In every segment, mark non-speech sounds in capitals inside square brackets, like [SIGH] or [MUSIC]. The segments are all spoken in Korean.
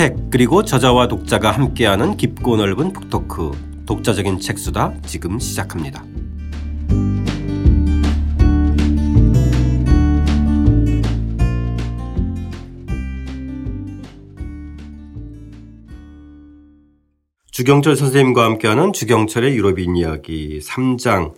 책 그리고 저자와 독자가 함께하는 깊고 넓은 북토크. 독자적인 책수다. 지금 시작합니다. 주경철 선생님과 함께하는 주경철의 유럽인 이야기 3장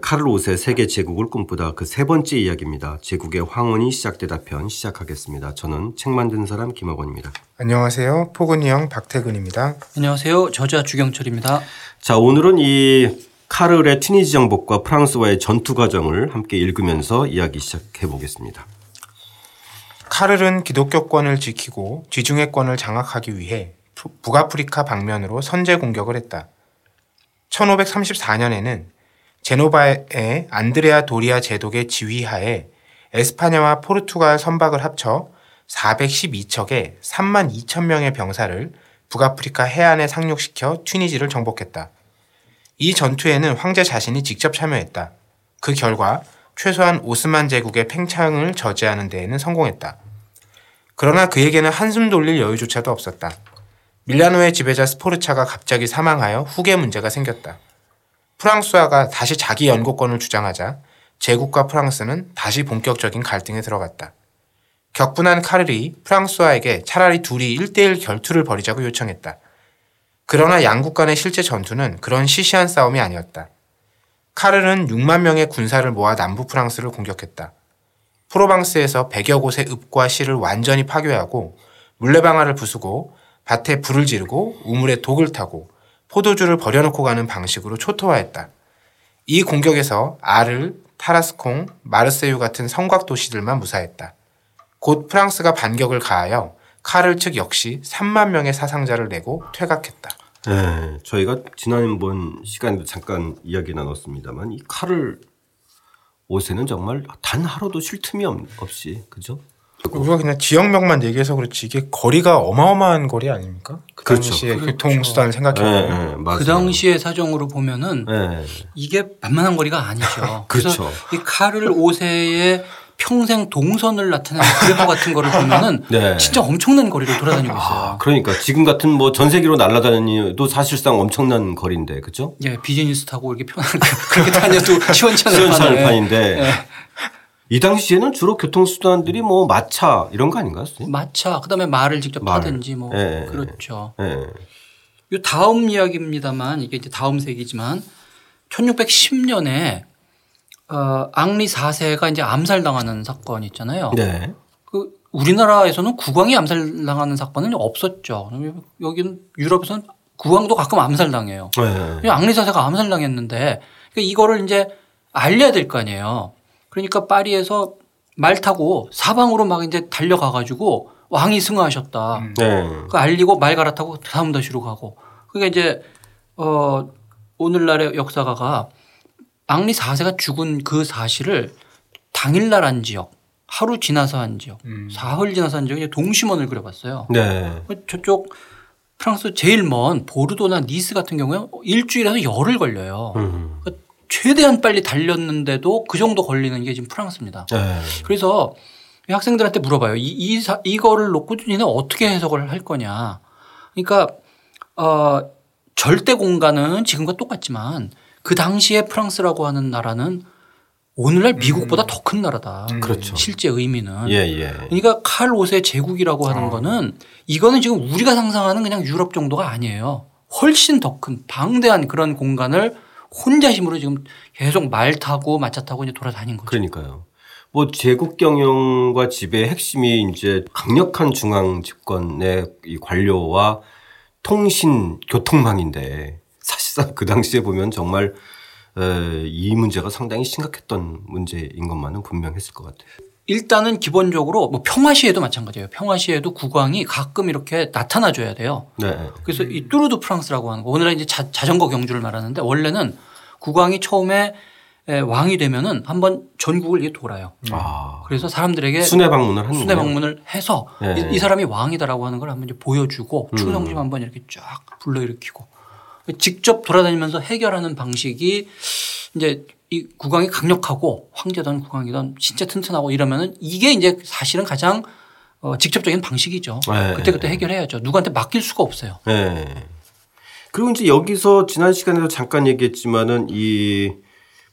카를 5세 세계 제국을 꿈꾸다 그 세 번째 이야기입니다. 제국의 황혼이 시작되다 편 시작하겠습니다. 저는 책 만든 사람 김학원입니다. 안녕하세요. 포근이 형 박태근입니다. 안녕하세요. 저자 주경철입니다. 자 오늘은 이 카를의 튀니지 정복과 프랑스와의 전투 과정을 함께 읽으면서 이야기 시작해 보겠습니다. 카를은 기독교권을 지키고 지중해권을 장악하기 위해 북아프리카 방면으로 선제 공격을 했다. 1534년에는 제노바의 안드레아 도리아 제독의 지휘하에 에스파냐와 포르투갈 선박을 합쳐 412척의 3만 2천 명의 병사를 북아프리카 해안에 상륙시켜 튀니지를 정복했다. 이 전투에는 황제 자신이 직접 참여했다. 그 결과 최소한 오스만 제국의 팽창을 저지하는 데에는 성공했다. 그러나 그에게는 한숨 돌릴 여유조차도 없었다. 밀라노의 지배자 스포르차가 갑자기 사망하여 후계 문제가 생겼다. 프랑스화가 다시 자기 연고권을 주장하자 제국과 프랑스는 다시 본격적인 갈등에 들어갔다. 격분한 카를이 프랑스화에게 차라리 둘이 1대1 결투를 벌이자고 요청했다. 그러나 양국 간의 실제 전투는 그런 시시한 싸움이 아니었다. 카를은 6만 명의 군사를 모아 남부 프랑스를 공격했다. 프로방스에서 100여 곳의 읍과 시를 완전히 파괴하고 물레방아를 부수고 밭에 불을 지르고 우물에 독을 타고 포도주를 버려놓고 가는 방식으로 초토화했다. 이 공격에서 아를, 타라스콩, 마르세유 같은 성곽 도시들만 무사했다. 곧 프랑스가 반격을 가하여 카를 측 역시 3만 명의 사상자를 내고 퇴각했다. 네, 저희가 지난번 시간에도 잠깐 이야기 나눴습니다만 이 칼을 옷에는 정말 단 하루도 쉴 틈이 없이 그죠? 우리가 그냥 지역명만 얘기해서 그렇지 이게 거리가 어마어마한 거리 아닙니까? 그 그렇죠. 당시에 그렇죠. 교통수단을 생각해 보면 네, 네, 맞아요. 그 당시의 사정으로 보면은 네. 이게 만만한 거리가 아니죠. [LAUGHS] 그렇죠. 그래서 이 카를 5세의 평생 동선을 나타내는 그래퍼 같은 거를 보면은 [LAUGHS] 네. 진짜 엄청난 거리를 돌아다니고 있어요. 아, 그러니까 지금 같은 뭐 전 세계로 날아다니도 사실상 엄청난 거리인데 그죠? 예, 비즈니스 타고 이렇게 편하게 [LAUGHS] 그렇게 다녀도 판에. 판인데 예. 이 당시에는 주로 교통수단들이 뭐 마차 이런 거 아닌가요? 선생님? 마차 그다음에 말을 직접 말. 타든지 뭐 예, 예. 그렇죠. 예. 요 다음 이야기입니다만 이게 이제 다음 세기지만 1610년에 어, 앙리 4세가 이제 암살당하는 사건이 있잖아요. 네. 그 우리나라에서는 국왕이 암살당하는 사건은 없었죠. 여기는 유럽에서는 국왕도 가끔 암살당해요. 네. 앙리 4세가 암살당했는데 그러니까 이거를 이제 알려야 될 거 아니에요. 그러니까 파리에서 말 타고 사방으로 막 이제 달려가 가지고 왕이 승하하셨다. 네. 그 알리고 말 갈아타고 다음 도시로 가고 그게 이제 어 오늘날의 역사가가 앙리 4세가 죽은 그 사실을 당일날 한 지역 하루 지나서 한 지역 사흘 지나서 한 지역에 동심원을 그려봤어요. 네. 저쪽 프랑스 제일 먼 보르도나 니스 같은 경우에 일주일에서 열흘 걸려요. 음. 최대한 빨리 달렸는데도 그 정도 걸리는 게 지금 프랑스입니다. 네. 그래서 이 학생들한테 물어봐요. 이, 이 사- 이거를 놓고 니네 어떻게 해석을 할 거냐. 그러니까 어, 절대 공간은 지금과 똑같지만 그 당시에 프랑스라고 하는 나라는 오늘날 미국보다 더큰 나라다. 그렇죠. 실제 의미는. 예, 예. 그러니까 칼 5세 제국이라고 하는 거는 이거는 지금 우리가 상상하는 그냥 유럽 정도가 아니에요. 훨씬 더 큰 방대한 그런 공간을 혼자 힘으로 지금 계속 말 타고 마차 타고 이제 돌아다닌 거죠. 그러니까요. 뭐 제국 경영과 지배의 핵심이 이제 강력한 중앙 집권의 이 관료와 통신 교통망인데 사실상 그 당시에 보면 정말 에, 이 문제가 상당히 심각했던 문제인 것만은 분명했을 것 같아요. 일단은 기본적으로 뭐 평화시에도 마찬가지예요. 평화시에도 국왕이 가끔 이렇게 나타나 줘야 돼요. 네. 그래서 이 뚜르드 프랑스라고 하는 거 오늘은 이제 자, 자전거 경주를 말하는데 원래는 국왕이 처음에 에, 왕이 되면은 한번 전국을 이게 돌아요. 아. 그래서 사람들에게 순회 방문을 하는 순회 방문을 해서 네. 이, 이 사람이 왕이다라고 하는 걸 한번 이제 보여주고 음. 충성심 한번 이렇게 쫙 불러일으키고 직접 돌아다니면서 해결하는 방식이 이제 이 국왕이 강력하고 황제든 국왕이든 진짜 튼튼하고 이러면은 이게 이제 사실은 가장 어, 직접적인 방식이죠. 네. 그때 그때 해결해야죠. 누구한테 맡길 수가 없어요. 네. 그리고 이제 여기서 지난 시간에도 잠깐 얘기했지만은 이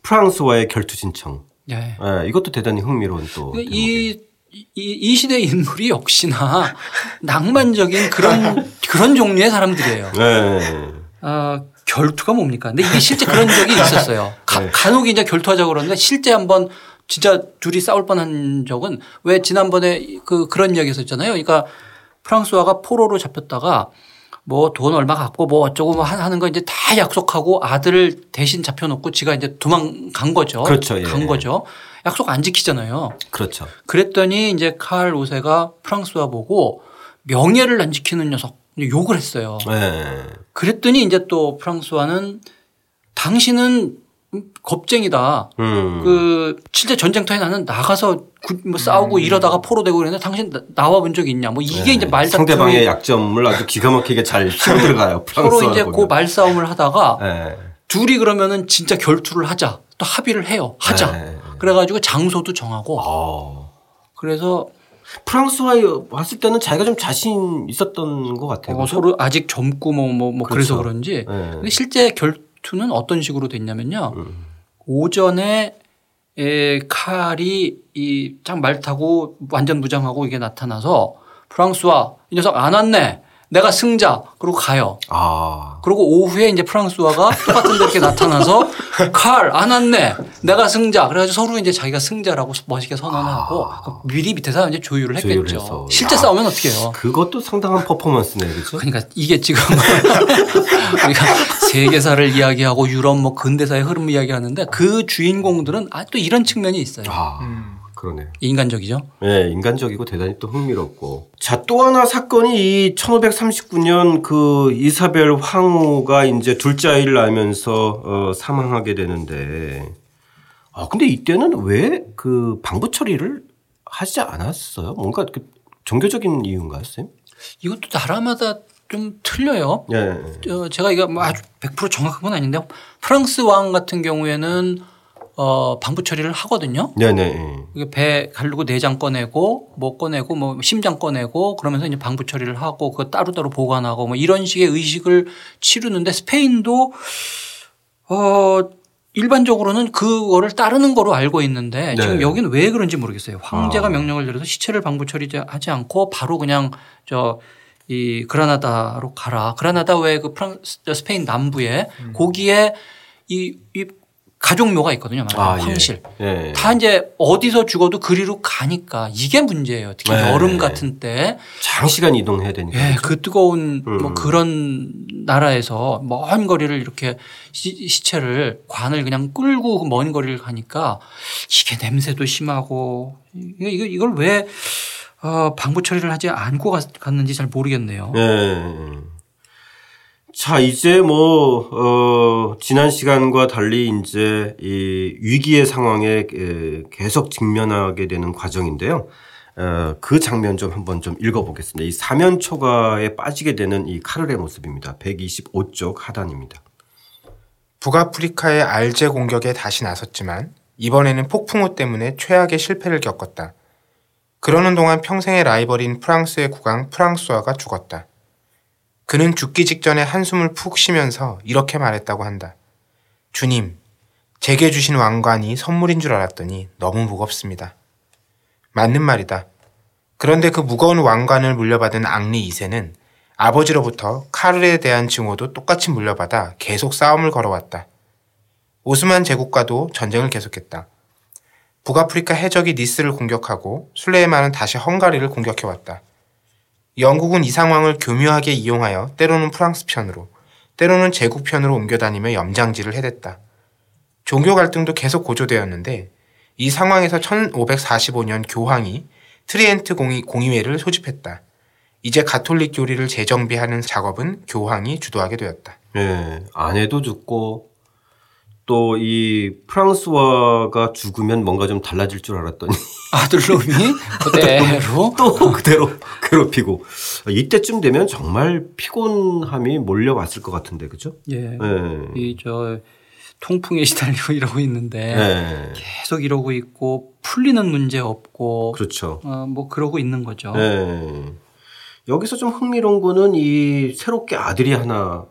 프랑스와의 결투 신청. 네. 네, 이것도 대단히 흥미로운 또. 이, 이, 이 시대 인물이 역시나 낭만적인 그런 그런 종류의 사람들이에요. 네. 아, 결투가 뭡니까? 근데 이게 실제 그런 적이 있었어요. 가, 네. 간혹 이제 결투하자고 그러는데 실제 한번 진짜 둘이 싸울 뻔한 적은 왜 지난번에 그 그런 이야기 있었잖아요. 그러니까 프랑스와가 포로로 잡혔다가 뭐 돈 얼마 갖고 뭐 어쩌고 뭐 하는 거 이제 다 약속하고 아들을 대신 잡혀놓고 지가 이제 도망간 거죠. 그렇죠. 예. 간 거죠. 약속 안 지키잖아요. 그렇죠. 그랬더니 이제 칼 오세가 프랑스와 보고 명예를 안 지키는 녀석 욕을 했어요. 네. 그랬더니 이제 또 프랑스와는 당신은 겁쟁이다. 음. 그 실제 전쟁터에 나는 나가서 구- 뭐 싸우고 이러다가 포로되고 그랬는데 당신 나- 나와 본 적이 있냐. 뭐 이게 네. 이제 말다툼이 상대방의 약점을 아주 기가 막히게 잘 들어가요. [LAUGHS] 서로 이제 그 말싸움을 하다가 네. 둘이 그러면은 진짜 결투를 하자. 또 합의를 해요. 하자. 네. 그래가지고 장소도 정하고 어. 그래서 프랑스와 왔을 때는 자기가 좀 자신 있었던 것 같아요. 어? 서로 아직 젊고 뭐 뭐 뭐 그래서 그렇죠. 그런지 네. 근데 실제 결 투는 어떤 식으로 됐냐면요. 음. 오전에 에, 칼이 이짱 말 타고 완전 무장하고 이게 나타나서 프랑스와 이 녀석 안 왔네. 내가 승자. 그러고 가요. 아. 그리고 오후에 이제 프랑스와가 똑같은 데 이렇게 나타나서 [LAUGHS] 칼 안 왔네. 내가 승자. 그래가지고 서로 이제 자기가 승자라고 멋있게 선언하고 미리 밑에서 이제 조율을 했겠죠. 아. 조율을 해서. 실제 야. 싸우면 어떻게 해요? 그것도 상당한 퍼포먼스네, 그렇죠? 그러니까 이게 지금 [LAUGHS] [LAUGHS] 우리가 세계사를 이야기하고 유럽 뭐 근대사의 흐름 이야기하는데 그 주인공들은 아 또 이런 측면이 있어요. 아, 음. 그러네요. 인간적이죠. 네, 인간적이고 대단히 또 흥미롭고. 자, 또 하나 사건이 이 1539년 그 이사벨 황후가 이제 둘째 아이를 낳으면서 어, 사망하게 되는데, 아, 근데 이때는 왜 그 방부 처리를 하지 않았어요? 뭔가 그 종교적인 이유인가요, 쌤? 이것도 나라마다 좀 틀려요. 예. 어, 제가 이거 뭐 아주 100% 정확한 건 아닌데 프랑스 왕 같은 경우에는 어, 방부 처리를 하거든요. 네네. 이게 배 가르고 내장 꺼내고 뭐 꺼내고 뭐 심장 꺼내고 그러면서 이제 방부 처리를 하고 그거 따로따로 보관하고 뭐 이런 식의 의식을 치르는데 스페인도 어 일반적으로는 그거를 따르는 거로 알고 있는데 네. 지금 여기는 왜 그런지 모르겠어요. 황제가 아. 명령을 내려서 시체를 방부 처리하지 않고 바로 그냥 저 이 그라나다로 가라. 그라나다 왜그 프랑스 저 스페인 남부에 거기에 이, 이 가족묘가 있거든요. 말하자면 아, 예. 황실. 예. 다 이제 어디서 죽어도 그리로 가니까 이게 문제예요. 특히 네. 여름 같은 때. 장시간 이동해야 되니까. 예, 그 뜨거운 뭐 음. 그런 나라에서 먼 거리를 이렇게 시, 시체를 관을 그냥 끌고 그 먼 거리를 가니까 이게 냄새도 심하고 이걸 왜 어, 방부 처리를 하지 않고 갔- 갔는지 잘 모르겠네요. 예. 자, 이제 뭐, 어, 지난 시간과 달리 이제 이 위기의 상황에 에, 계속 직면하게 되는 과정인데요. 어, 그 장면 좀 한번 좀 읽어보겠습니다. 이 사면 초가에 빠지게 되는 이 카르의 모습입니다. 125쪽 하단입니다. 북아프리카의 알제 공격에 다시 나섰지만 이번에는 폭풍우 때문에 최악의 실패를 겪었다. 그러는 동안 평생의 라이벌인 프랑스의 국왕 프랑스와가 죽었다. 그는 죽기 직전에 한숨을 푹 쉬면서 이렇게 말했다고 한다. 주님, 제게 주신 왕관이 선물인 줄 알았더니 너무 무겁습니다. 맞는 말이다. 그런데 그 무거운 왕관을 물려받은 앙리 2세는 아버지로부터 카르에 대한 증오도 똑같이 물려받아 계속 싸움을 걸어왔다. 오스만 제국과도 전쟁을 계속했다. 북아프리카 해적이 니스를 공격하고 술레이만은 다시 헝가리를 공격해왔다. 영국은 이 상황을 교묘하게 이용하여 때로는 프랑스 편으로, 때로는 제국 편으로 옮겨다니며 염장질을 해댔다. 종교 갈등도 계속 고조되었는데 이 상황에서 1545년 교황이 트리엔트 공의, 공의회를 소집했다. 이제 가톨릭 교리를 재정비하는 작업은 교황이 주도하게 되었다. 예. 아내도 죽고 또 이 프랑스와가 죽으면 뭔가 좀 달라질 줄 알았더니 [LAUGHS] 아들놈이 그대로 [LAUGHS] 또 그대로 괴롭히고 이때쯤 되면 정말 피곤함이 몰려왔을 것 같은데 그죠? 예. 예. 이저 통풍에 시달리고 이러고 있는데 네. 계속 이러고 있고 풀리는 문제 없고 그렇죠. 어, 뭐 그러고 있는 거죠. 네. 여기서 좀 흥미로운 거는 이 새롭게 아들이 하나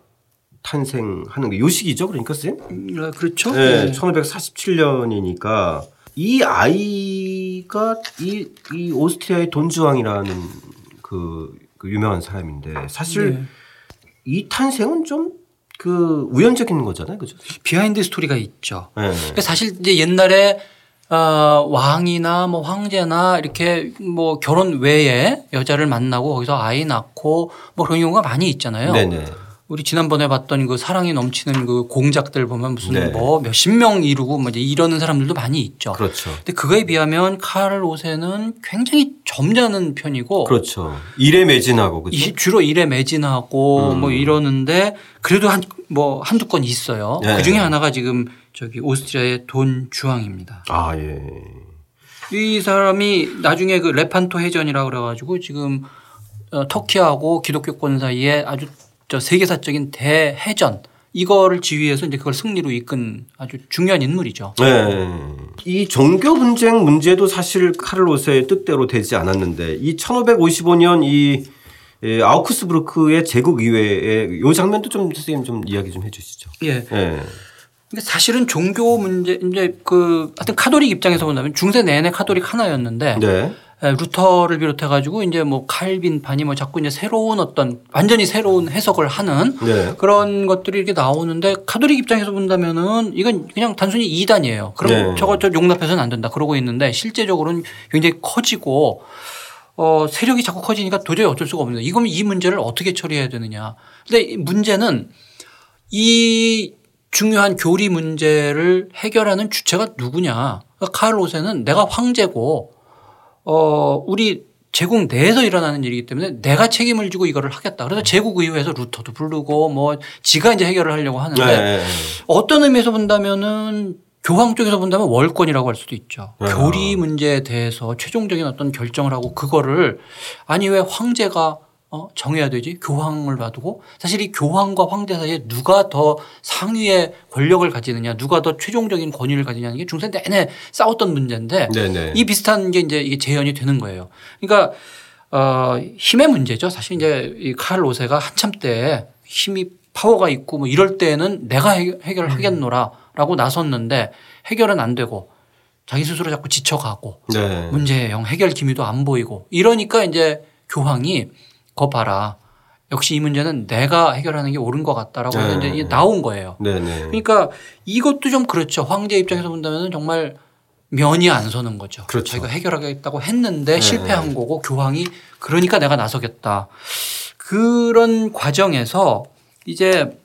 탄생하는 게 요 시기죠. 그러니까 쌤? 음, 어, 그렇죠. 네. 네. 1547년이니까 이 아이가 이, 이 오스트리아의 돈 주앙이라는 그, 그 유명한 사람인데 사실 네. 이 탄생은 좀그 우연적인 거잖아요. 그죠? behind story가 있죠. 네. 근데 사실 이제 옛날에 어, 왕이나 뭐 황제나 이렇게 뭐 결혼 외에 여자를 만나고 거기서 아이 낳고 뭐 그런 경우가 많이 있잖아요. 네네. 우리 지난번에 봤던 그 사랑이 넘치는 그 공작들 보면 무슨 네. 뭐 몇십 명 이루고 뭐 이제 이러는 사람들도 많이 있죠. 그렇죠. 근데 그거에 비하면 카를 오세는 굉장히 점잖은 편이고 그렇죠. 일에 매진하고 그죠? 이- 주로 일에 매진하고 음. 뭐 이러는데 그래도 한 뭐 한두 건 있어요. 네. 그 중에 하나가 지금 저기 오스트리아의 돈 주왕입니다. 아 예. 이 사람이 나중에 그 레판토 해전이라고 그래가지고 지금 어, 터키하고 기독교권 사이에 아주 저 세계사적인 대해전 이거를 지휘해서 이제 그걸 승리로 이끈 아주 중요한 인물이죠. 네. 이 종교 분쟁 문제도 사실 카를로스의 뜻대로 되지 않았는데 이 1555년 이 예, 아우크스부르크의 제국 의회에 요 장면도 좀 선생님 좀 이야기 좀 해주시죠. 예. 예. 근데 사실은 종교 문제 이제 그 하여튼 카톨릭 입장에서 본다면 중세 내내 카톨릭 하나였는데 네. 예, 루터를 비롯해 가지고 이제 뭐 칼빈파니 뭐 자꾸 이제 새로운 어떤 완전히 새로운 해석을 하는 네. 그런 것들이 이렇게 나오는데 카톨릭 입장에서 본다면은 이건 그냥 단순히 이단이에요. 그럼 네. 저거 저 용납해서는 안 된다. 그러고 있는데 실제적으로는 굉장히 커지고 어 세력이 자꾸 커지니까 도저히 어쩔 수가 없는데 이거면 이 문제를 어떻게 처리해야 되느냐. 근데 이 문제는 이 중요한 교리 문제를 해결하는 주체가 누구냐. 그러니까 카를 오세는 내가 황제고 어 우리 제국 내에서 일어나는 일이기 때문에 내가 책임을 지고 이거를 하겠다. 그래서 제국 의회에서 루터도 부르고 뭐 지가 이제 해결을 하려고 하는데 네. 어떤 의미에서 본다면은 교황 쪽에서 본다면 월권이라고 할 수도 있죠. 아. 교리 문제에 대해서 최종적인 어떤 결정을 하고 그거를 아니 왜 황제가 어 정해야 되지? 교황을 놔두고 사실 이 교황과 황제 사이에 누가 더 상위의 권력을 가지느냐, 누가 더 최종적인 권위를 가지냐는 게 중세 내내 싸웠던 문제인데 네네. 이 비슷한 게 이제 이게 재현이 되는 거예요. 그러니까 어 힘의 문제죠. 사실 이제 이칼 오세가 한참 때 힘이 파워가 있고 뭐 이럴 때는 내가 해- 해결을 하겠노라라고 나섰는데 해결은 안 되고 자기 스스로 자꾸 지쳐가고 네. 문제의 영 해결 기미도 안 보이고 이러니까 이제 교황이 거 봐라. 역시 이 문제는 내가 해결하는 게 옳은 것 같다라고 네. 이제 이게 나온 거예요. 네네. 그러니까 이것도 좀 그렇죠. 황제 입장에서 본다면 정말 면이 안 서는 거죠. 그렇죠. 자기가 해결하겠다고 했는데 네. 실패한 거고 교황이 그러니까 내가 나서겠다. 그런 과정에서 이제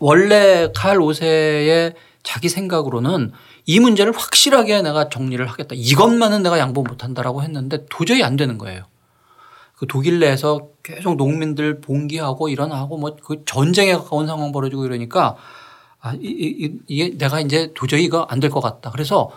원래 칼 5세의 자기 생각으로는 이 문제를 확실하게 내가 정리를 하겠다. 이것만은 내가 양보 못 한다라고 했는데 도저히 안 되는 거예요. 그 독일 내에서 계속 농민들 봉기하고 일어나고 뭐 그 전쟁에 가까운 상황 벌어지고 이러니까 아, 이, 이, 이게 내가 이제 도저히 이거 안 될 것 같다. 그래서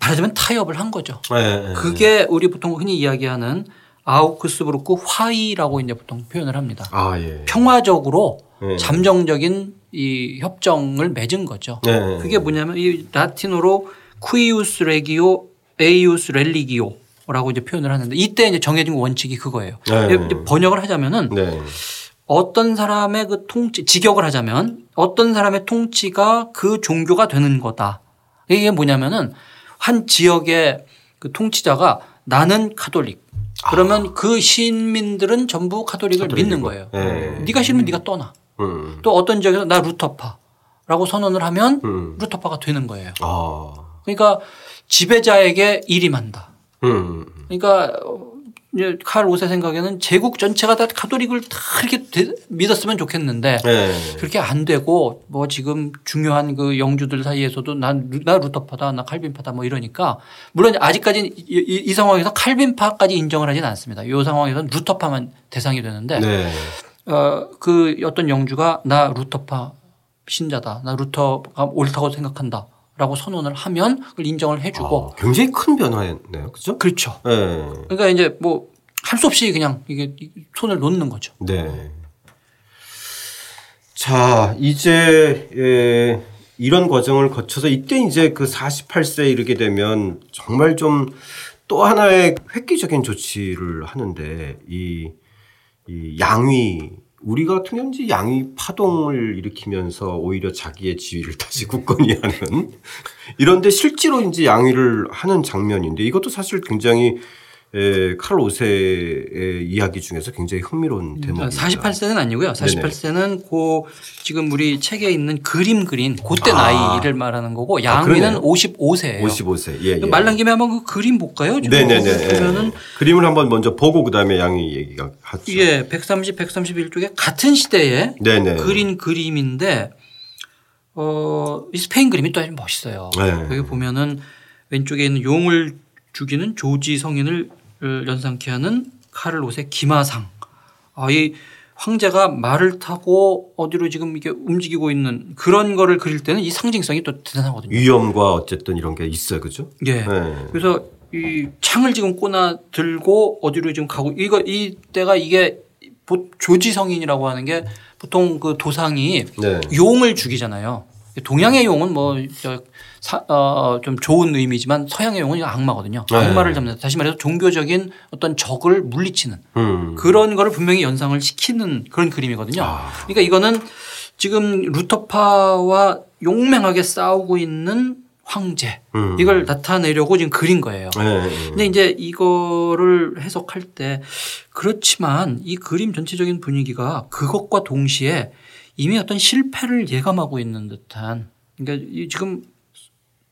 말하자면 타협을 한 거죠. 네. 그게 우리 보통 흔히 이야기하는 아우크스부르크 화의라고 이제 보통 표현을 합니다. 아 예. 평화적으로 네. 잠정적인 이 협정을 맺은 거죠. 네. 그게 뭐냐면 이 라틴어로 cuius regio eius religio 라고 이제 표현을 하는데 이때 이제 정해진 원칙이 그거예요. 네. 번역을 하자면은 네. 어떤 사람의 그 통치 직역을 하자면 어떤 사람의 통치가 그 종교가 되는 거다. 이게 뭐냐면은 한 지역의 그 통치자가 나는 카톨릭. 그러면 그 시민들은 전부 카톨릭을 믿는 거예요. 네. 네가 싫으면 네가 떠나. 음. 또 어떤 지역에서 나 루터파라고 선언을 하면 음. 루터파가 되는 거예요. 아. 그러니까 지배자에게 일임한다. 음. 그러니까 어, 이제 칼 오세 생각에는 제국 전체가 다 카톨릭을 다 이렇게 되- 믿었으면 좋겠는데 네. 그렇게 안 되고 뭐 지금 중요한 그 영주들 사이에서도 난, 루- 나 루터파다 나 칼빈파다 뭐 이러니까 물론 아직까지는 이, 이- 이 상황에서 칼빈파까지 인정을 하지는 않습니다. 이 상황에서는 루터파만 대상이 되는데 네. 어, 그 어떤 영주가 나 루터파 신자다. 나 루터가 옳다고 생각한다. 라고 선언을 하면 그걸 인정을 해주고 아, 굉장히 큰 변화였네요. 그죠? 그렇죠. 네. 그러니까 이제 뭐 할 수 없이 그냥 이게 손을 놓는 거죠. 네. 자, 이제 예, 이런 과정을 거쳐서 이때 이제 그 48세에 이르게 되면 정말 좀 또 하나의 획기적인 조치를 하는데 이, 이 양위 우리 같은 경우는 이제 양위 파동을 일으키면서 오히려 자기의 지위를 [LAUGHS] 다시 굳건히 하는 이런데 실제로 이제 양위를 하는 장면인데 이것도 사실 굉장히 에, 칼 5세의 이야기 중에서 굉장히 흥미로운 대목입니다. 48세는 아니고요. 48세는 고 지금 우리 책에 있는 그림 그린 그때 아. 나이를 말하는 거고 아, 양위는 그러네요. 55세예요. 55세. 예, 예. 말난 김에 한번 그 그림 볼까요? 네네네. 예. 그림을 한번 먼저 보고 그다음에 양위 얘기가 하죠. 예, 130, 131 쪽에 같은 시대에 네네. 그린 그림인데 어, 이 스페인 그림이 또 아주 멋있어요. 네. 여기 보면은 왼쪽에 있는 용을 죽이는 조지 성인을 연상케 하는 카를 옷의 기마상. 아, 이 황제가 말을 타고 어디로 지금 이게 움직이고 있는 그런 거를 그릴 때는 이 상징성이 또 대단하거든요. 위험과 어쨌든 이런 게 있어요. 그죠? 예. 네. 그래서 이 창을 지금 꼬나 들고 어디로 지금 가고 이거 이때가 이게 보- 조지 성인이라고 하는 게 보통 그 도상이 네. 용을 죽이잖아요. 동양의 용은 뭐 좀 좋은 의미지만 서양의 용은 이거 악마거든요. 네. 악마를 잡는 다시 말해서 종교적인 어떤 적을 물리치는 음. 그런 거를 분명히 연상을 시키는 그런 그림이거든요. 아. 그러니까 이거는 지금 루터파와 용맹하게 싸우고 있는 황제 음. 이걸 나타내려고 지금 그린 거예요. 네. 근데 이제 이거를 해석할 때 그렇지만 이 그림 전체적인 분위기가 그것과 동시에 이미 어떤 실패를 예감하고 있는 듯한 그러니까 이 지금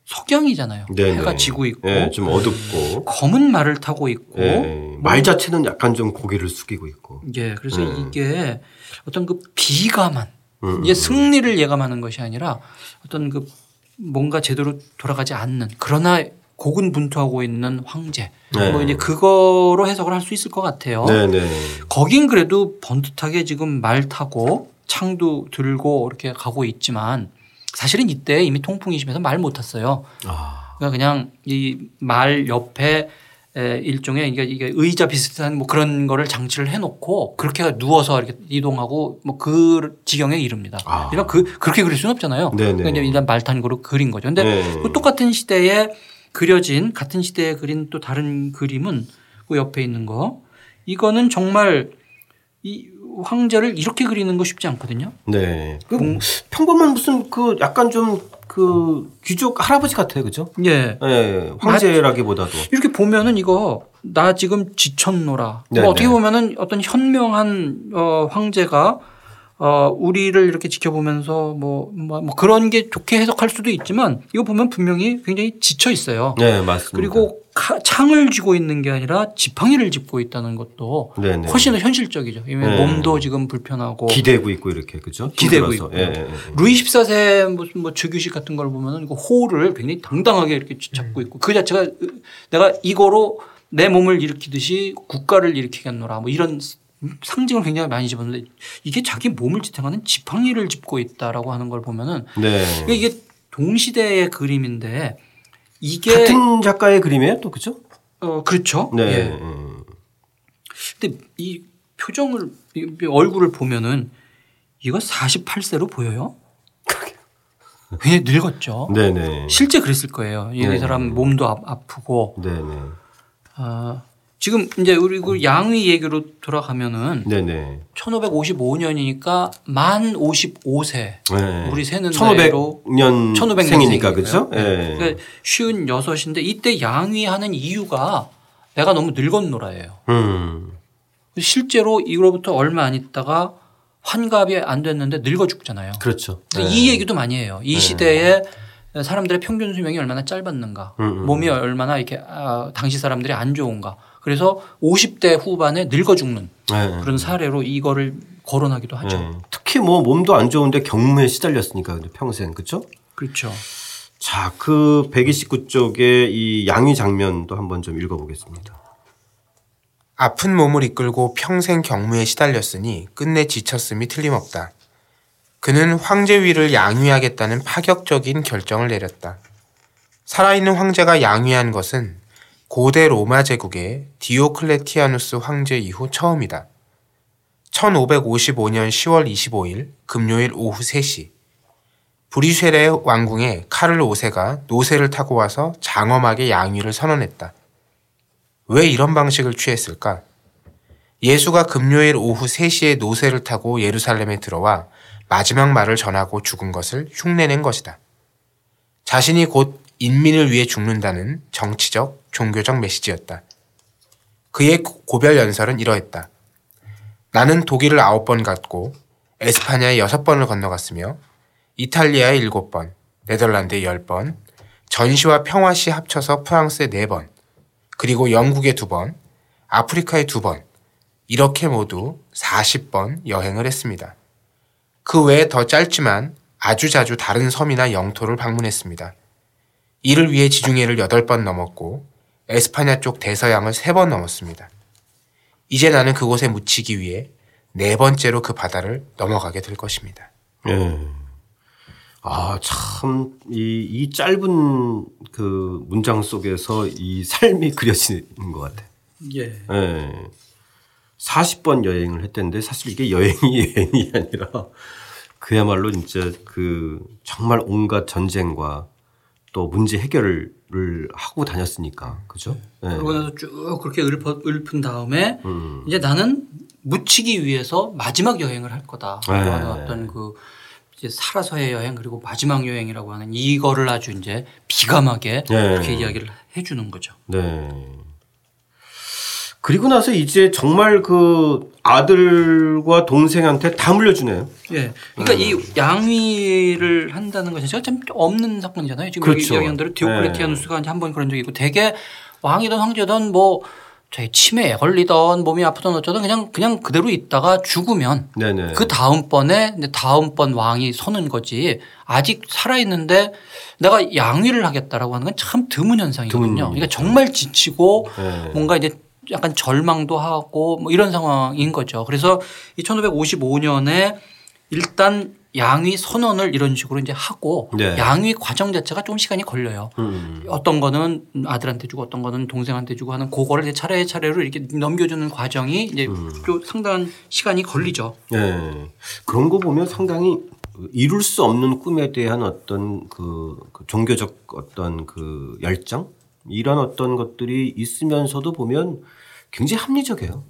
석양이잖아요. 네네. 해가 지고 있고 네, 좀 어둡고. 검은 말을 타고 있고 네. 말 자체는 약간 좀 고개를 숙이고 있고. 예, 그래서 음. 이게 어떤 그 비감한 음, 이게 음. 승리를 예감하는 것이 아니라 어떤 그 뭔가 제대로 돌아가지 않는 그러나 고군분투하고 있는 황제 네. 뭐 이제 그거로 해석을 할 수 있을 것 같아요. 네네. 거긴 그래도 번듯하게 지금 말 타고 창도 들고 이렇게 가고 있지만 사실은 이때 이미 통풍이 심해서 말못 탔어요. 아. 그러니까 그냥 이 말 옆에 에, 일종의 이게 이게 의자 비슷한 뭐 그런 거를 장치를 해놓고 그렇게 누워서 이렇게 이동하고 뭐 그 지경에 이릅니다. 아. 그러니까 그 그렇게 그릴 수는 없잖아요. 네네. 그러니까 일단 말탄거로 그린 거죠. 근데 네. 그 똑같은 시대에 그려진 같은 시대에 그린 또 다른 그림은 그 옆에 있는 거 이거는 정말 이 황제를 이렇게 그리는 거 쉽지 않거든요. 네. 그 공- 평범한 무슨 그 약간 좀그 귀족 할아버지 같아요. 그죠? 예. 네. 황제라기보다도. 이렇게 보면은 이거 나 지금 지쳤노라. 네, 뭐 어떻게 네. 보면은 어떤 현명한 어 황제가 어 우리를 이렇게 지켜보면서 뭐, 뭐, 뭐 그런 게 좋게 해석할 수도 있지만 이거 보면 분명히 굉장히 지쳐 있어요. 네, 맞습니다. 그리고 카- 창을 쥐고 있는 게 아니라 지팡이를 짚고 있다는 것도 네네. 훨씬 더 현실적이죠. 왜냐면 네. 몸도 지금 불편하고 기대고 있고 이렇게 그죠? 기대고 힘들어서. 있고요. 예, 예, 예. 루이 14세 무슨 뭐 즉위식 같은 걸 보면은 이거 호를 굉장히 당당하게 이렇게 잡고 있고 그 자체가 내가 이거로 내 몸을 일으키듯이 국가를 일으키겠노라 뭐 이런 상징을 굉장히 많이 집었는데 이게 자기 몸을 지탱하는 지팡이를 짚고 있다라고 하는 걸 보면은 네. 그러니까 이게 동시대의 그림인데 이게 같은 작가의 그림이에요, 또 그죠? 어 그렇죠. 네. 예. 예. 근데 이 표정을 이 얼굴을 보면은 이거 48세로 보여요? 굉장히 늙었죠. 네네. 실제 그랬을 거예요. 이 네. 사람 몸도 아, 아프고 네네. 아, 지금 이제 우리 그 양위 얘기로 돌아가면은 네네. 1555년이니까 만 55세. 네. 우리 세는 나이로 1500년 1500년 생이니까 그죠? 네. 예. 그러니까 쉬운 여섯인데 이때 양위하는 이유가 내가 너무 늙었노라예요. 음. 실제로 이로부터 얼마 안 있다가 환갑이 안 됐는데 늙어 죽잖아요. 그렇죠. 근데 네. 이 얘기도 많이 해요. 이 시대에 사람들의 평균 수명이 얼마나 짧았는가, 음, 음. 몸이 얼마나 이렇게 아, 당시 사람들이 안 좋은가. 그래서 50대 후반에 늙어 죽는 네. 그런 사례로 이거를 거론하기도 하죠. 네. 특히 뭐 몸도 안 좋은데 경무에 시달렸으니까 근데 평생 그렇죠? 그렇죠. 자, 그 129쪽의 이 양위 장면도 한번 좀 읽어보겠습니다. 아픈 몸을 이끌고 평생 경무에 시달렸으니 끝내 지쳤음이 틀림없다. 그는 황제 위를 양위하겠다는 파격적인 결정을 내렸다. 살아있는 황제가 양위한 것은 고대 로마 제국의 디오클레티아누스 황제 이후 처음이다. 1555년 10월 25일 금요일 오후 3시 브리쉐레 왕궁에 카를 5세가 노새를 타고 와서 장엄하게 양위를 선언했다. 왜 이런 방식을 취했을까? 예수가 금요일 오후 3시에 노새를 타고 예루살렘에 들어와 마지막 말을 전하고 죽은 것을 흉내낸 것이다. 자신이 곧 인민을 위해 죽는다는 정치적, 종교적 메시지였다. 그의 고별 연설은 이러했다. 나는 독일을 아홉 번 갔고 에스파냐에 여섯 번을 건너갔으며 이탈리아에 일곱 번, 네덜란드에 열 번, 전시와 평화시 합쳐서 프랑스에 네 번, 그리고 영국에 두 번, 아프리카에 두 번, 이렇게 모두 40번 여행을 했습니다. 그 외에 더 짧지만 아주 자주 다른 섬이나 영토를 방문했습니다. 이를 위해 지중해를 8번 넘었고 에스파냐 쪽 대서양을 3번 넘었습니다. 이제 나는 그곳에 묻히기 위해 네 번째로 그 바다를 넘어가게 될 것입니다. 예. 아, 참, 이, 이 짧은 그 문장 속에서 이 삶이 그려지는 것 같아. 예. 예. 40번 여행을 했던데 사실 이게 여행이 [LAUGHS] 여행이 아니라 그야말로 진짜 그 정말 온갖 전쟁과 또 문제 해결을 하고 다녔으니까 그죠? 예. 그러고 나서 쭉 그렇게 읊어, 읊은 다음에 음. 이제 나는 묻히기 위해서 마지막 여행을 할 거다. 네. 라는 어떤 그 이제 살아서의 여행 그리고 마지막 여행이라고 하는 이거를 아주 이제 비감하게 네. 그렇게 이야기를 해주는 거죠. 네. 그리고 나서 이제 정말 그 아들과 동생한테 다 물려주네요. 예. 그러니까 음. 이 양위를 한다는 것이 제가 참 없는 사건이잖아요. 지금 그렇죠. 이야기한 대로 디오클레티아누스가 이제 한번 그런 적이 있고 되게 왕이든 황제든 뭐 저희 치매에 걸리던 몸이 아프던 어쩌든 그냥 그냥 그대로 있다가 죽으면 네네. 그 다음번에 다음번 왕이 서는 거지 아직 살아 있는데 내가 양위를 하겠다라고 하는 건 참 드문 현상이거든요. 드문 그러니까 정말 지치고 네. 뭔가 이제 약간 절망도 하고 뭐 이런 상황인 거죠. 그래서 이 1555년에 일단 양위 선언을 이런 식으로 이제 하고 네. 양위 과정 자체가 좀 시간이 걸려요. 음. 어떤 거는 아들한테 주고 어떤 거는 동생한테 주고 하는 그거를 이제 차례 차례로 이렇게 넘겨주는 과정이 이제 음. 좀 상당한 시간이 걸리죠. 네. 그런 거 보면 상당히 이룰 수 없는 꿈에 대한 어떤 그, 그 종교적 어떤 그 열정 이런 어떤 것들이 있으면서도 보면 굉장히 합리적이에요.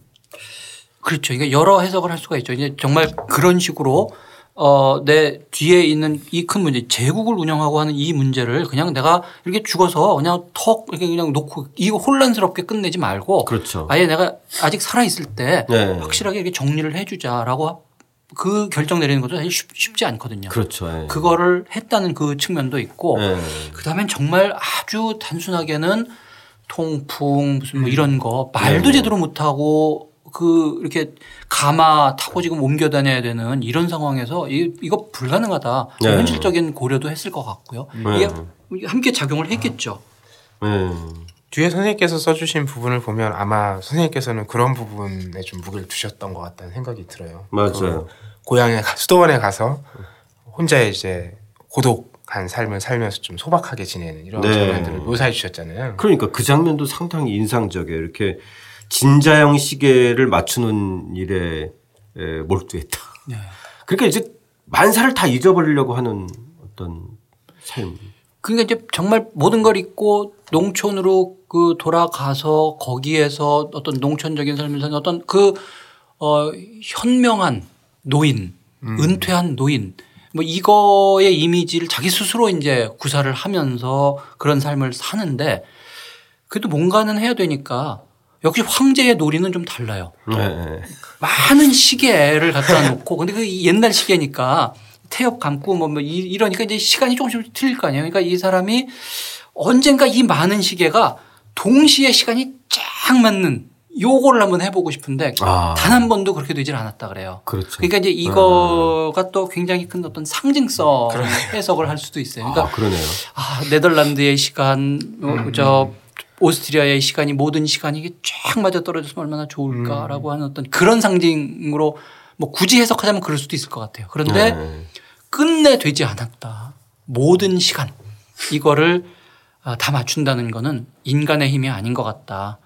그렇죠. 이게 여러 해석을 할 수가 있죠. 이제 정말 그런 식으로 어, 내 뒤에 있는 이 큰 문제, 제국을 운영하고 하는 이 문제를 그냥 내가 이렇게 죽어서 그냥 턱 이렇게 그냥 놓고 이거 혼란스럽게 끝내지 말고 그렇죠. 아예 내가 아직 살아있을 때 네. 확실하게 이렇게 정리를 해 주자라고 그 결정 내리는 것도 사실 쉽, 쉽지 않거든요. 그렇죠. 예. 그거를 했다는 그 측면도 있고 예. 그다음엔 정말 아주 단순하게는 통풍 무슨 뭐 이런 거 말도 네. 제대로 못 하고 그 이렇게 가마 타고 지금 옮겨 다녀야 되는 이런 상황에서 이, 이거 불가능하다. 네. 현실적인 고려도 했을 것 같고요. 네. 이게 함께 작용을 했겠죠. 예. 뒤에 선생님께서 써주신 부분을 보면 아마 선생님께서는 그런 부분에 좀 무게를 두셨던 것 같다는 생각이 들어요. 맞아요. 그 고향에 가- 수도원에 가서 혼자 이제 고독한 삶을 살면서 좀 소박하게 지내는 이런 네. 장면들을 묘사해 주셨잖아요. 그러니까 그 장면도 상당히 인상적이에요. 이렇게 진자형 시계를 맞추는 일에 에, 몰두했다. 네. 그러니까 이제 만사를 다 잊어버리려고 하는 어떤 삶. 그러니까 이제 정말 모든 걸 잊고 농촌으로 그 돌아가서 거기에서 어떤 농촌적인 삶을 사는 어떤 그 어, 현명한 노인, 은퇴한 노인 뭐 이거의 이미지를 자기 스스로 이제 구사를 하면서 그런 삶을 사는데 그래도 뭔가는 해야 되니까 역시 황제의 놀이는 좀 달라요. 예, 예. 많은 시계를 갖다 놓고 근데 그 옛날 시계니까 태엽 감고 뭐, 뭐 이- 이러니까 이제 시간이 조금씩 틀릴 거 아니에요. 그러니까 이 사람이 언젠가 이 많은 시계가 동시에 시간이 쫙 맞는 요거를 한번 해보고 싶은데 아. 단한 번도 그렇게 되질 않았다 그래요. 그렇죠. 그러니까 이제 이거가 또 굉장히 큰 어떤 상징성 해석을 할 수도 있어요. 그러니까 아, 그러네요. 아, 네덜란드의 시간, 어, 저 오스트리아의 시간이 모든 시간이 이게 쫙 맞아 떨어졌으면 얼마나 좋을까라고 하는 어떤 그런 상징으로 뭐 굳이 해석하자면 그럴 수도 있을 것 같아요. 그런데 네. 끝내 되지 않았다. 모든 시간 이거를 아, 다 맞춘다는 거는 인간의 힘이 아닌 것 같다.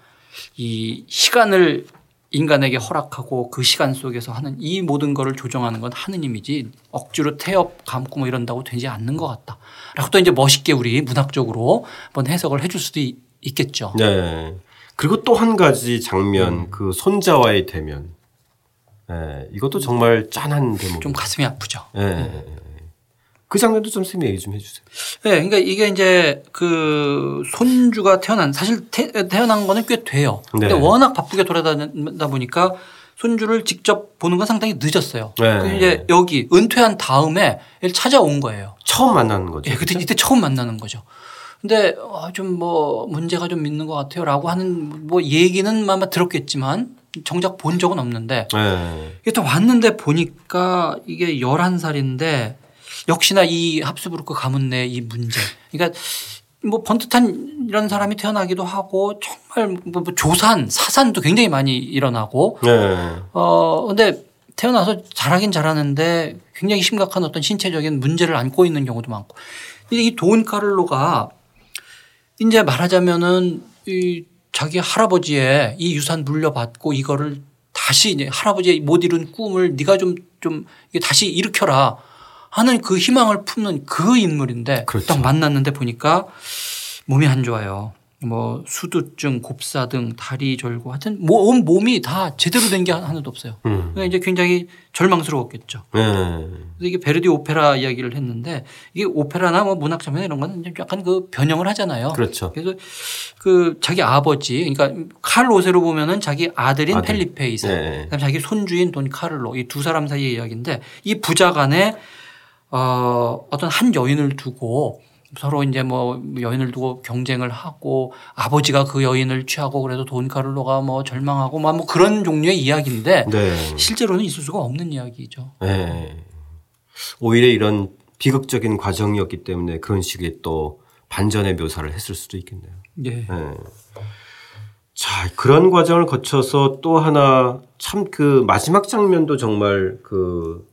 이 시간을 인간에게 허락하고 그 시간 속에서 하는 이 모든 거를 조정하는 건 하느님이지 억지로 태엽 감고 뭐 이런다고 되지 않는 것 같다. 라고 또 이제 멋있게 우리 문학적으로 한번 해석을 해줄 수도 있- 있겠죠. 네. 그리고 또 한 가지 장면 음. 그 손자와의 대면. 네, 이것도 정말 짠한 대목. 좀 가슴이 아프죠. 네. 그 장면도 좀 선생님 얘기 좀 해주세요. 네, 그러니까 이게 이제 그 손주가 태어난 사실 태, 태어난 거는 꽤 돼요. 근데 네. 워낙 바쁘게 돌아다니다 보니까 손주를 직접 보는 건 상당히 늦었어요. 네. 그래서 이제 여기 은퇴한 다음에 찾아온 거예요. 처음 만나는 거죠. 예, 그때 이때 처음 만나는 거죠. 근데 어, 좀뭐 문제가 좀 있는 것 같아요라고 하는 뭐 얘기는 아마 들었겠지만 정작 본 적은 없는데 네. 이게 또 왔는데 보니까 이게 11살인데 역시나 이 합스부르크 가문 내 이 문제. 그러니까 뭐 번듯한 이런 사람이 태어나기도 하고 정말 뭐 조산, 사산도 굉장히 많이 일어나고 네. 어 근데 태어나서 잘하긴 잘하는데 굉장히 심각한 어떤 신체적인 문제를 안고 있는 경우도 많고. 근데 이돈 카를로가 이제 말하자면은 이 자기 할아버지의 이 유산 물려받고 이거를 다시 이제 할아버지의 못 이룬 꿈을 네가 좀좀 이게 다시 일으켜라 하는 그 희망을 품는 그 인물인데 그렇죠. 딱 만났는데 보니까 몸이 안 좋아요. 뭐 수두증, 곱사등, 다리 절고 하여튼 뭐 온 몸이 다 제대로 된 게 하나도 없어요. 음. 그러니까 이제 굉장히 절망스러웠겠죠. 네. 그래서 이게 베르디 오페라 이야기를 했는데 이게 오페라나 뭐 문학 장면 이런 거는 약간 그 변형을 하잖아요. 그렇죠. 그래서 그 자기 아버지 그러니까 칼 오세로 보면은 자기 아들인 아들. 펠리페 이세 네. 그다음에 자기 손주인 돈 카를로 이 두 사람 사이의 이야기인데 이 부자 간에 어 어떤 한 여인을 두고 서로 이제 뭐 여인을 두고 경쟁을 하고 아버지가 그 여인을 취하고 그래도 돈 카를로가 뭐 절망하고 뭐 그런 종류의 이야기인데 네. 실제로는 있을 수가 없는 이야기죠. 네. 오히려 이런 비극적인 과정이었기 때문에 그런 식의 또 반전의 묘사를 했을 수도 있겠네요. 예. 네. 자, 그런 과정을 거쳐서 또 하나 참 그 마지막 장면도 정말 그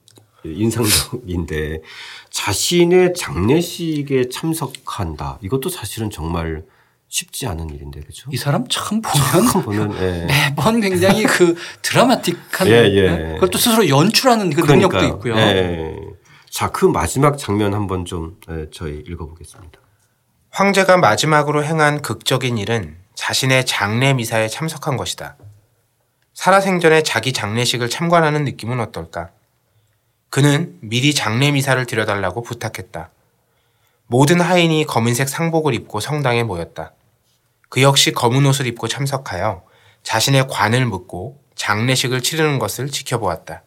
인상적인데 자신의 장례식에 참석한다. 이것도 사실은 정말 쉽지 않은 일인데 그렇죠? 이 사람 참 보면 참 보면 예. [LAUGHS] 매번 굉장히 그 드라마틱한 [LAUGHS] 예, 예. 그걸 또 스스로 연출하는 그 능력도 그러니까요. 있고요. 예. 자, 그 마지막 장면 한번 좀 예, 저희 읽어보겠습니다. 황제가 마지막으로 행한 극적인 일은 자신의 장례 미사에 참석한 것이다. 살아생전에 자기 장례식을 참관하는 느낌은 어떨까? 그는 미리 장례 미사를 드려달라고 부탁했다. 모든 하인이 검은색 상복을 입고 성당에 모였다. 그 역시 검은 옷을 입고 참석하여 자신의 관을 묻고 장례식을 치르는 것을 지켜보았다.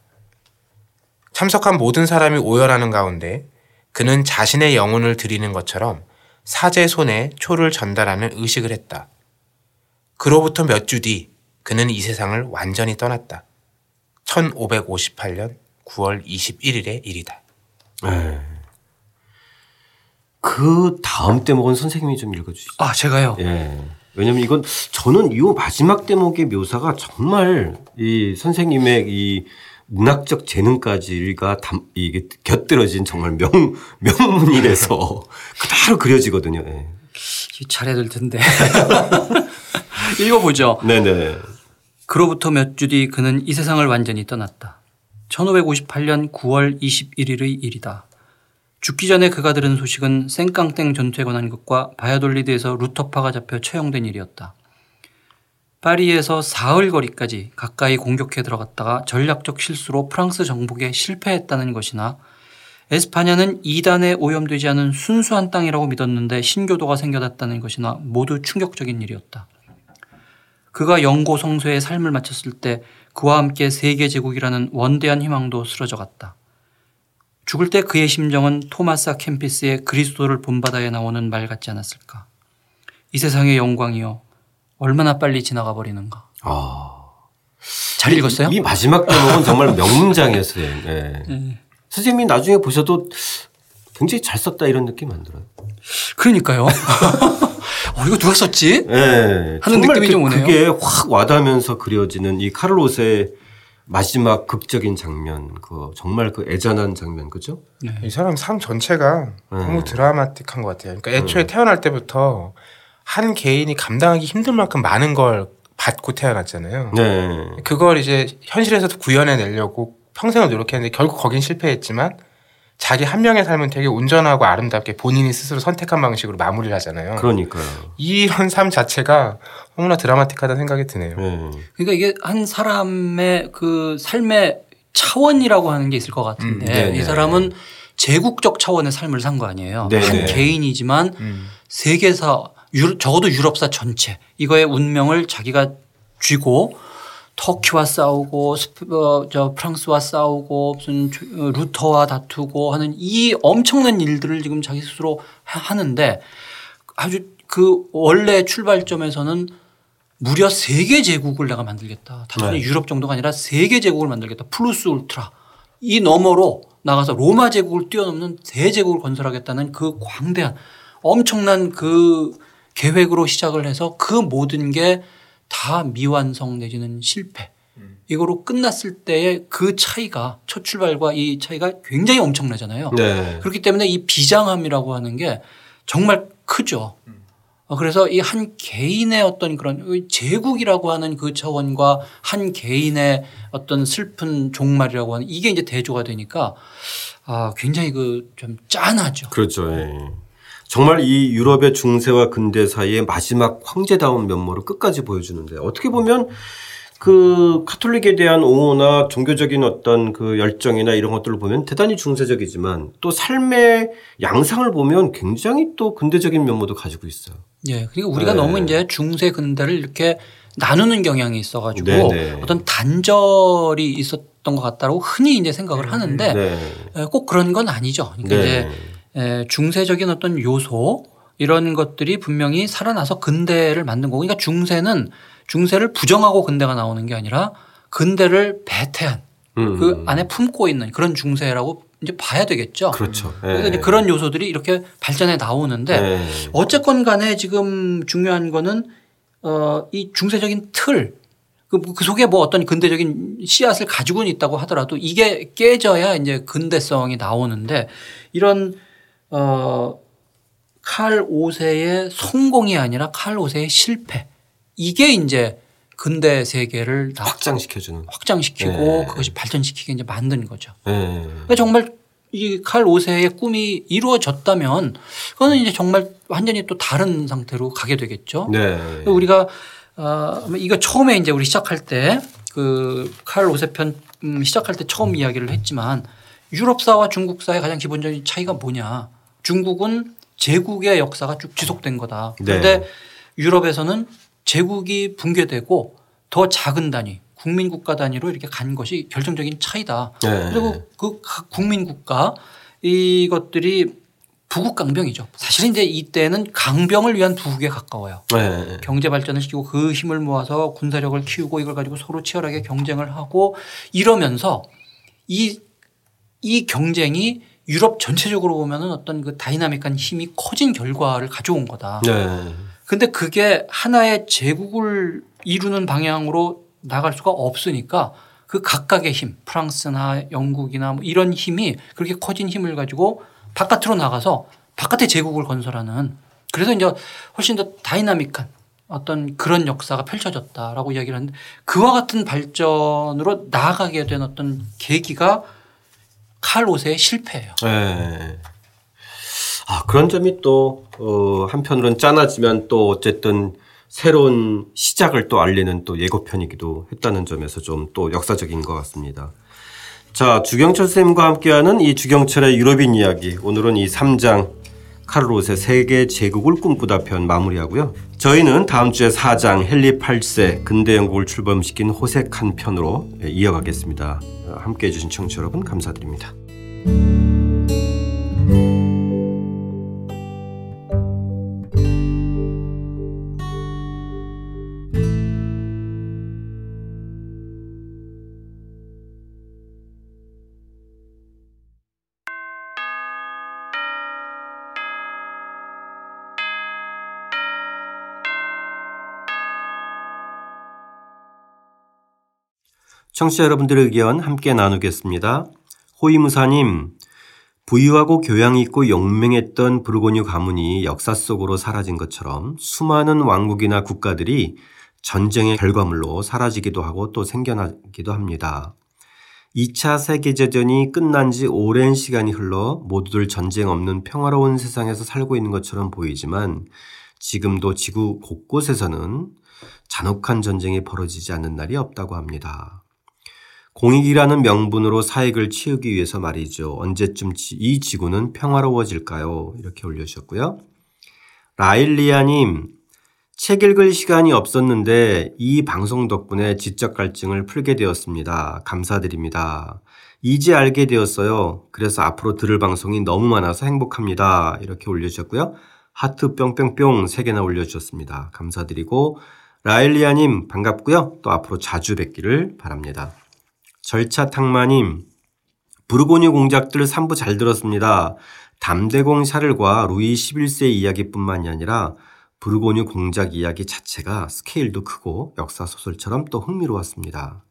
참석한 모든 사람이 오열하는 가운데 그는 자신의 영혼을 드리는 것처럼 사제 손에 초를 전달하는 의식을 했다. 그로부터 몇 주 뒤 그는 이 세상을 완전히 떠났다. 1558년 9월 21일의 일이다. 예. 그 다음 대목은 선생님이 좀 읽어주시죠. 아 제가요. 예. 왜냐면 이건 저는 이 마지막 대목의 묘사가 정말 이 선생님의 이 문학적 재능까지가 담, 이게 곁들여진 정말 명, [LAUGHS] 명문이라서 [LAUGHS] 그대로 그려지거든요. 예. 잘해야 될 텐데. [LAUGHS] 읽어보죠. 네네. 그로부터 몇 주 뒤 그는 이 세상을 완전히 떠났다. 1558년 9월 21일의 일이다. 죽기 전에 그가 들은 소식은 생깡땡 전투에 관한 것과 바야돌리드에서 루터파가 잡혀 처형된 일이었다. 파리에서 사흘 거리까지 가까이 공격해 들어갔다가 전략적 실수로 프랑스 정복에 실패했다는 것이나 에스파냐는 이단에 오염되지 않은 순수한 땅이라고 믿었는데 신교도가 생겨났다는 것이나 모두 충격적인 일이었다. 그가 영고 성소에 삶을 마쳤을 때 그와 함께 세계 제국이라는 원대한 희망도 쓰러져 갔다. 죽을 때 그의 심정은 토마사 캠피스의 그리스도를 본바다에 나오는 말 같지 않았을까. 이 세상의 영광이요. 얼마나 빨리 지나가 버리는가. 아. 잘 읽었어요? 이 마지막 대목은 정말 명문장이었어요. 예. 네. 선생님이 나중에 보셔도 굉장히 잘 썼다 이런 느낌 안 들어요? 그러니까요. [LAUGHS] 어, 이거 누가 썼지? 예. 하는 정말 느낌이 그- 좀 오네요. 그게 확 와닿으면서 그려지는 이 카를로스의 마지막 극적인 장면, 그 정말 그 애잔한 장면, 그죠? 이 사람 삶 전체가 너무 드라마틱한 것 같아요. 그러니까 애초에 태어날 때부터 한 개인이 감당하기 힘들 만큼 많은 걸 받고 태어났잖아요. 네. 그걸 이제 현실에서도 구현해내려고 평생을 노력했는데 결국 거긴 실패했지만 자기 한 명의 삶은 되게 온전하고 아름답게 본인이 스스로 선택한 방식으로 마무리를 하잖아요. 그러니까요. 이런 삶 자체가 너무나 드라마틱하다는 생각이 드네요. 네. 그러니까 이게 한 사람의 그 삶의 차원이라고 하는 게 있을 것 같은데 음. 이 사람은 제국적 차원의 삶을 산 거 아니에요. 네네. 한 개인이지만 음. 세계사 유럽, 적어도 유럽사 전체 이거의 운명을 자기가 쥐고 터키와 싸우고 어, 저 프랑스와 싸우고 무슨 조- 어, 루터와 다투고 하는 이 엄청난 일들을 지금 자기 스스로 하- 하는데 아주 그 원래 출발점에서는 무려 세계 제국을 내가 만들겠다. 단순히 네. 유럽 정도가 아니라 세계 제국을 만들겠다. Plus Ultra. 이 너머로 나가서 로마 제국을 뛰어넘는 대제국을 건설하겠다는 그 광대한 엄청난 그 계획으로 시작을 해서 그 모든 게 다 미완성 내지는 실패. 이거로 끝났을 때의 그 차이가 첫 출발과 이 차이가 굉장히 엄청나잖아요. 네. 그렇기 때문에 이 비장함이라고 하는 게 정말 크죠. 어, 그래서 이 한 개인의 어떤 그런 제국이라고 하는 그 차원과 한 개인의 어떤 슬픈 종말이라고 하는 이게 이제 대조가 되니까 아 굉장히 그 좀 짠하죠. 그렇죠. 예. 정말 이 유럽의 중세와 근대 사이의 마지막 황제다운 면모를 끝까지 보여주는데 어떻게 보면 그 카톨릭에 대한 옹호나 종교적인 어떤 그 열정이나 이런 것들을 보면 대단히 중세적이지만 또 삶의 양상을 보면 굉장히 또 근대적인 면모도 가지고 있어요. 예. 그러니까 우리가 네. 너무 이제 중세 근대를 이렇게 나누는 경향이 있어 가지고 네네. 어떤 단절이 있었던 것 같다고 흔히 이제 생각을 하는데 네. 에, 꼭 그런 건 아니죠. 그러니까 네. 이제 에, 중세적인 어떤 요소 이런 것들이 분명히 살아나서 근대를 만든 거고 그러니까 중세는 중세를 부정하고 근대가 나오는 게 아니라 근대를 배태한 음. 그 안에 품고 있는 그런 중세라고 이제 봐야 되겠죠. 그렇죠. 그래서 예. 이제 그런 요소들이 이렇게 발전해 나오는데 네. 어쨌건 간에 지금 중요한 거는 어, 이 중세적인 틀, 그, 그 속에 뭐 어떤 근대적인 씨앗을 가지고는 있다고 하더라도 이게 깨져야 이제 근대성이 나오는데 이런 어, 칼 5세의 성공이 아니라 칼 5세의 실패. 이게 이제 근대 세계를 다 확장시켜주는. 확장시키고 네. 그것이 발전시키게 이제 만든 거죠. 예. 그러니까 정말 이 칼 5세의 꿈이 이루어졌다면 그거는 이제 정말 완전히 또 다른 상태로 가게 되겠죠. 네. 우리가 어, 이거 처음에 이제 우리 시작할 때 그 칼 5세 편 음, 시작할 때 처음 이야기를 했지만 유럽사와 중국사의 가장 기본적인 차이가 뭐냐. 중국은 제국의 역사가 쭉 지속된 거다. 그런데 네. 유럽에서는 제국이 붕괴되고 더 작은 단위 국민 국가 단위로 이렇게 간 것이 결정적인 차이다. 네. 그리고 그각 국민 국가 이것들이 부국 강병이죠. 사실은 이제 이때는 강병을 위한 부국에 가까워요. 네. 경제 발전을 시키고 그 힘을 모아서 군사력을 키우고 이걸 가지고 서로 치열하게 경쟁을 하고 이러면서 이, 이 경쟁이 유럽 전체적으로 보면은 어떤 그 다이나믹한 힘이 커진 결과를 가져온 거다. 네. 근데 그게 하나의 제국을 이루는 방향으로 나갈 수가 없으니까 그 각각의 힘, 프랑스나 영국이나 뭐 이런 힘이 그렇게 커진 힘을 가지고 바깥으로 나가서 바깥의 제국을 건설하는 그래서 이제 훨씬 더 다이나믹한 어떤 그런 역사가 펼쳐졌다라고 이야기를 하는데 그와 같은 발전으로 나아가게 된 어떤 계기가 칼 5세의 실패예요. 네. 아, 그런 점이 또, 어, 한편으로는 짠하지만 또 어쨌든 새로운 시작을 또 알리는 또 예고편이기도 했다는 점에서 좀 또 역사적인 것 같습니다. 자, 주경철 선생님과 함께하는 이 주경철의 유럽인 이야기. 오늘은 이 3장 카를롯의 세계 제국을 꿈꾸다 편 마무리하고요. 저희는 다음 주에 4장 헨리 8세 근대 영국을 출범시킨 호색한 편으로 이어가겠습니다. 함께 해 주신 청취자 여러분 감사드립니다. 청취자 여러분들의 의견 함께 나누겠습니다. 호위무사님, 부유하고 교양 있고 영맹했던 부르고뉴 가문이 역사 속으로 사라진 것처럼 수많은 왕국이나 국가들이 전쟁의 결과물로 사라지기도 하고 또 생겨나기도 합니다. 2차 세계대전이 끝난 지 오랜 시간이 흘러 모두들 전쟁 없는 평화로운 세상에서 살고 있는 것처럼 보이지만 지금도 지구 곳곳에서는 잔혹한 전쟁이 벌어지지 않는 날이 없다고 합니다. 공익이라는 명분으로 사익을 치우기 위해서 말이죠. 언제쯤 이 지구는 평화로워질까요? 이렇게 올려주셨고요. 라일리아님, 책 읽을 시간이 없었는데 이 방송 덕분에 지적 갈증을 풀게 되었습니다. 감사드립니다. 이제 알게 되었어요. 그래서 앞으로 들을 방송이 너무 많아서 행복합니다. 이렇게 올려주셨고요. 하트 뿅뿅뿅 3개나 올려주셨습니다. 감사드리고 라일리아님 반갑고요. 또 앞으로 자주 뵙기를 바랍니다. 절차 탕마님 부르고뉴 공작들 3부 잘 들었습니다. 담대공 샤를과 루이 11세 이야기뿐만이 아니라 부르고뉴 공작 이야기 자체가 스케일도 크고 역사 소설처럼 또 흥미로웠습니다.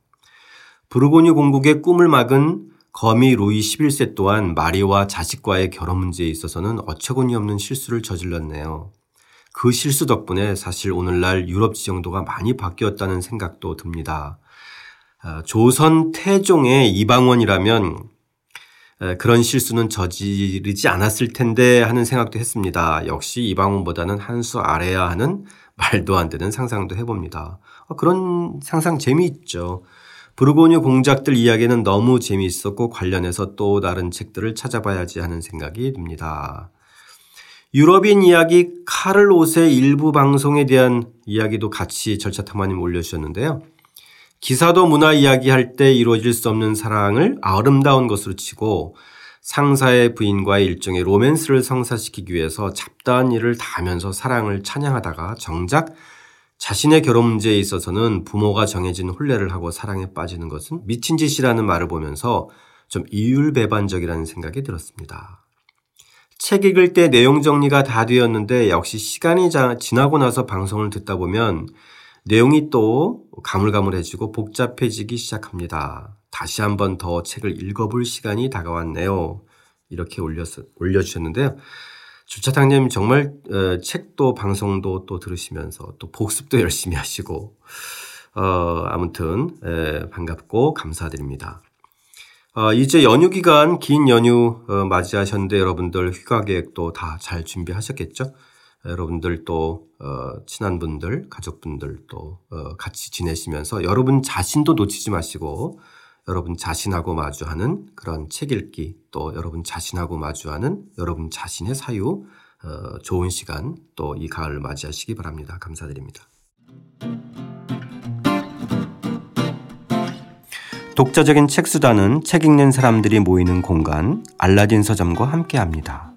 부르고뉴 공국의 꿈을 막은 거미 루이 11세 또한 마리와 자식과의 결혼 문제에 있어서는 어처구니 없는 실수를 저질렀네요. 그 실수 덕분에 사실 오늘날 유럽 지정도가 많이 바뀌었다는 생각도 듭니다. 아, 조선 태종의 이방원이라면 그런 실수는 저지르지 않았을 텐데 하는 생각도 했습니다. 역시 이방원보다는 한 수 아래야 하는 말도 안 되는 상상도 해봅니다. 어, 그런 상상 재미있죠. 브루고뉴 공작들 이야기는 너무 재미있었고 관련해서 또 다른 책들을 찾아봐야지 하는 생각이 듭니다. 유럽인 이야기 카를 옷의 일부 방송에 대한 이야기도 같이 절차탐마님 올려주셨는데요. 기사도 문화 이야기할 때 이루어질 수 없는 사랑을 아름다운 것으로 치고 상사의 부인과의 일종의 로맨스를 성사시키기 위해서 잡다한 일을 다 하면서 사랑을 찬양하다가 정작 자신의 결혼 문제에 있어서는 부모가 정해진 혼례를 하고 사랑에 빠지는 것은 미친 짓이라는 말을 보면서 좀 이율배반적이라는 생각이 들었습니다. 책 읽을 때 내용 정리가 다 되었는데 역시 시간이 지나고 나서 방송을 듣다 보면 내용이 또 가물가물해지고 복잡해지기 시작합니다. 다시 한번 더 책을 읽어볼 시간이 다가왔네요. 이렇게 올렸, 올려주셨는데요. 주차장님 정말 어, 책도 방송도 또 들으시면서 또 복습도 [LAUGHS] 열심히 하시고 어, 아무튼 에, 반갑고 감사드립니다. 어, 이제 연휴 기간 긴 연휴 어, 맞이하셨는데 여러분들 휴가 계획도 다 잘 준비하셨겠죠? 여러분들 또 어, 친한 분들, 가족분들 또 어, 같이 지내시면서 여러분 자신도 놓치지 마시고 여러분 자신하고 마주하는 그런 책 읽기 또 여러분 자신하고 마주하는 여러분 자신의 사유 어, 좋은 시간 또 이 가을을 맞이하시기 바랍니다. 감사드립니다. 독자적인 책 수단은 책 읽는 사람들이 모이는 공간 알라딘 서점과 함께합니다.